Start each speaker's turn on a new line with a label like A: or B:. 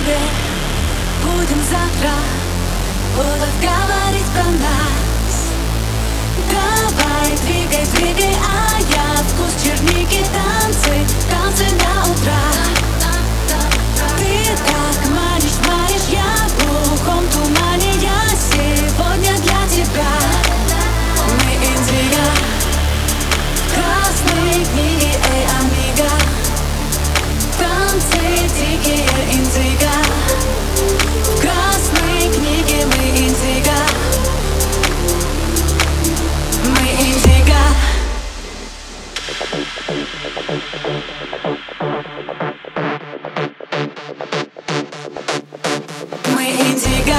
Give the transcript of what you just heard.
A: клубе будем завтра Будут говорить про нас. Давай, двигай, двигай, а я вкус черники. we integrate.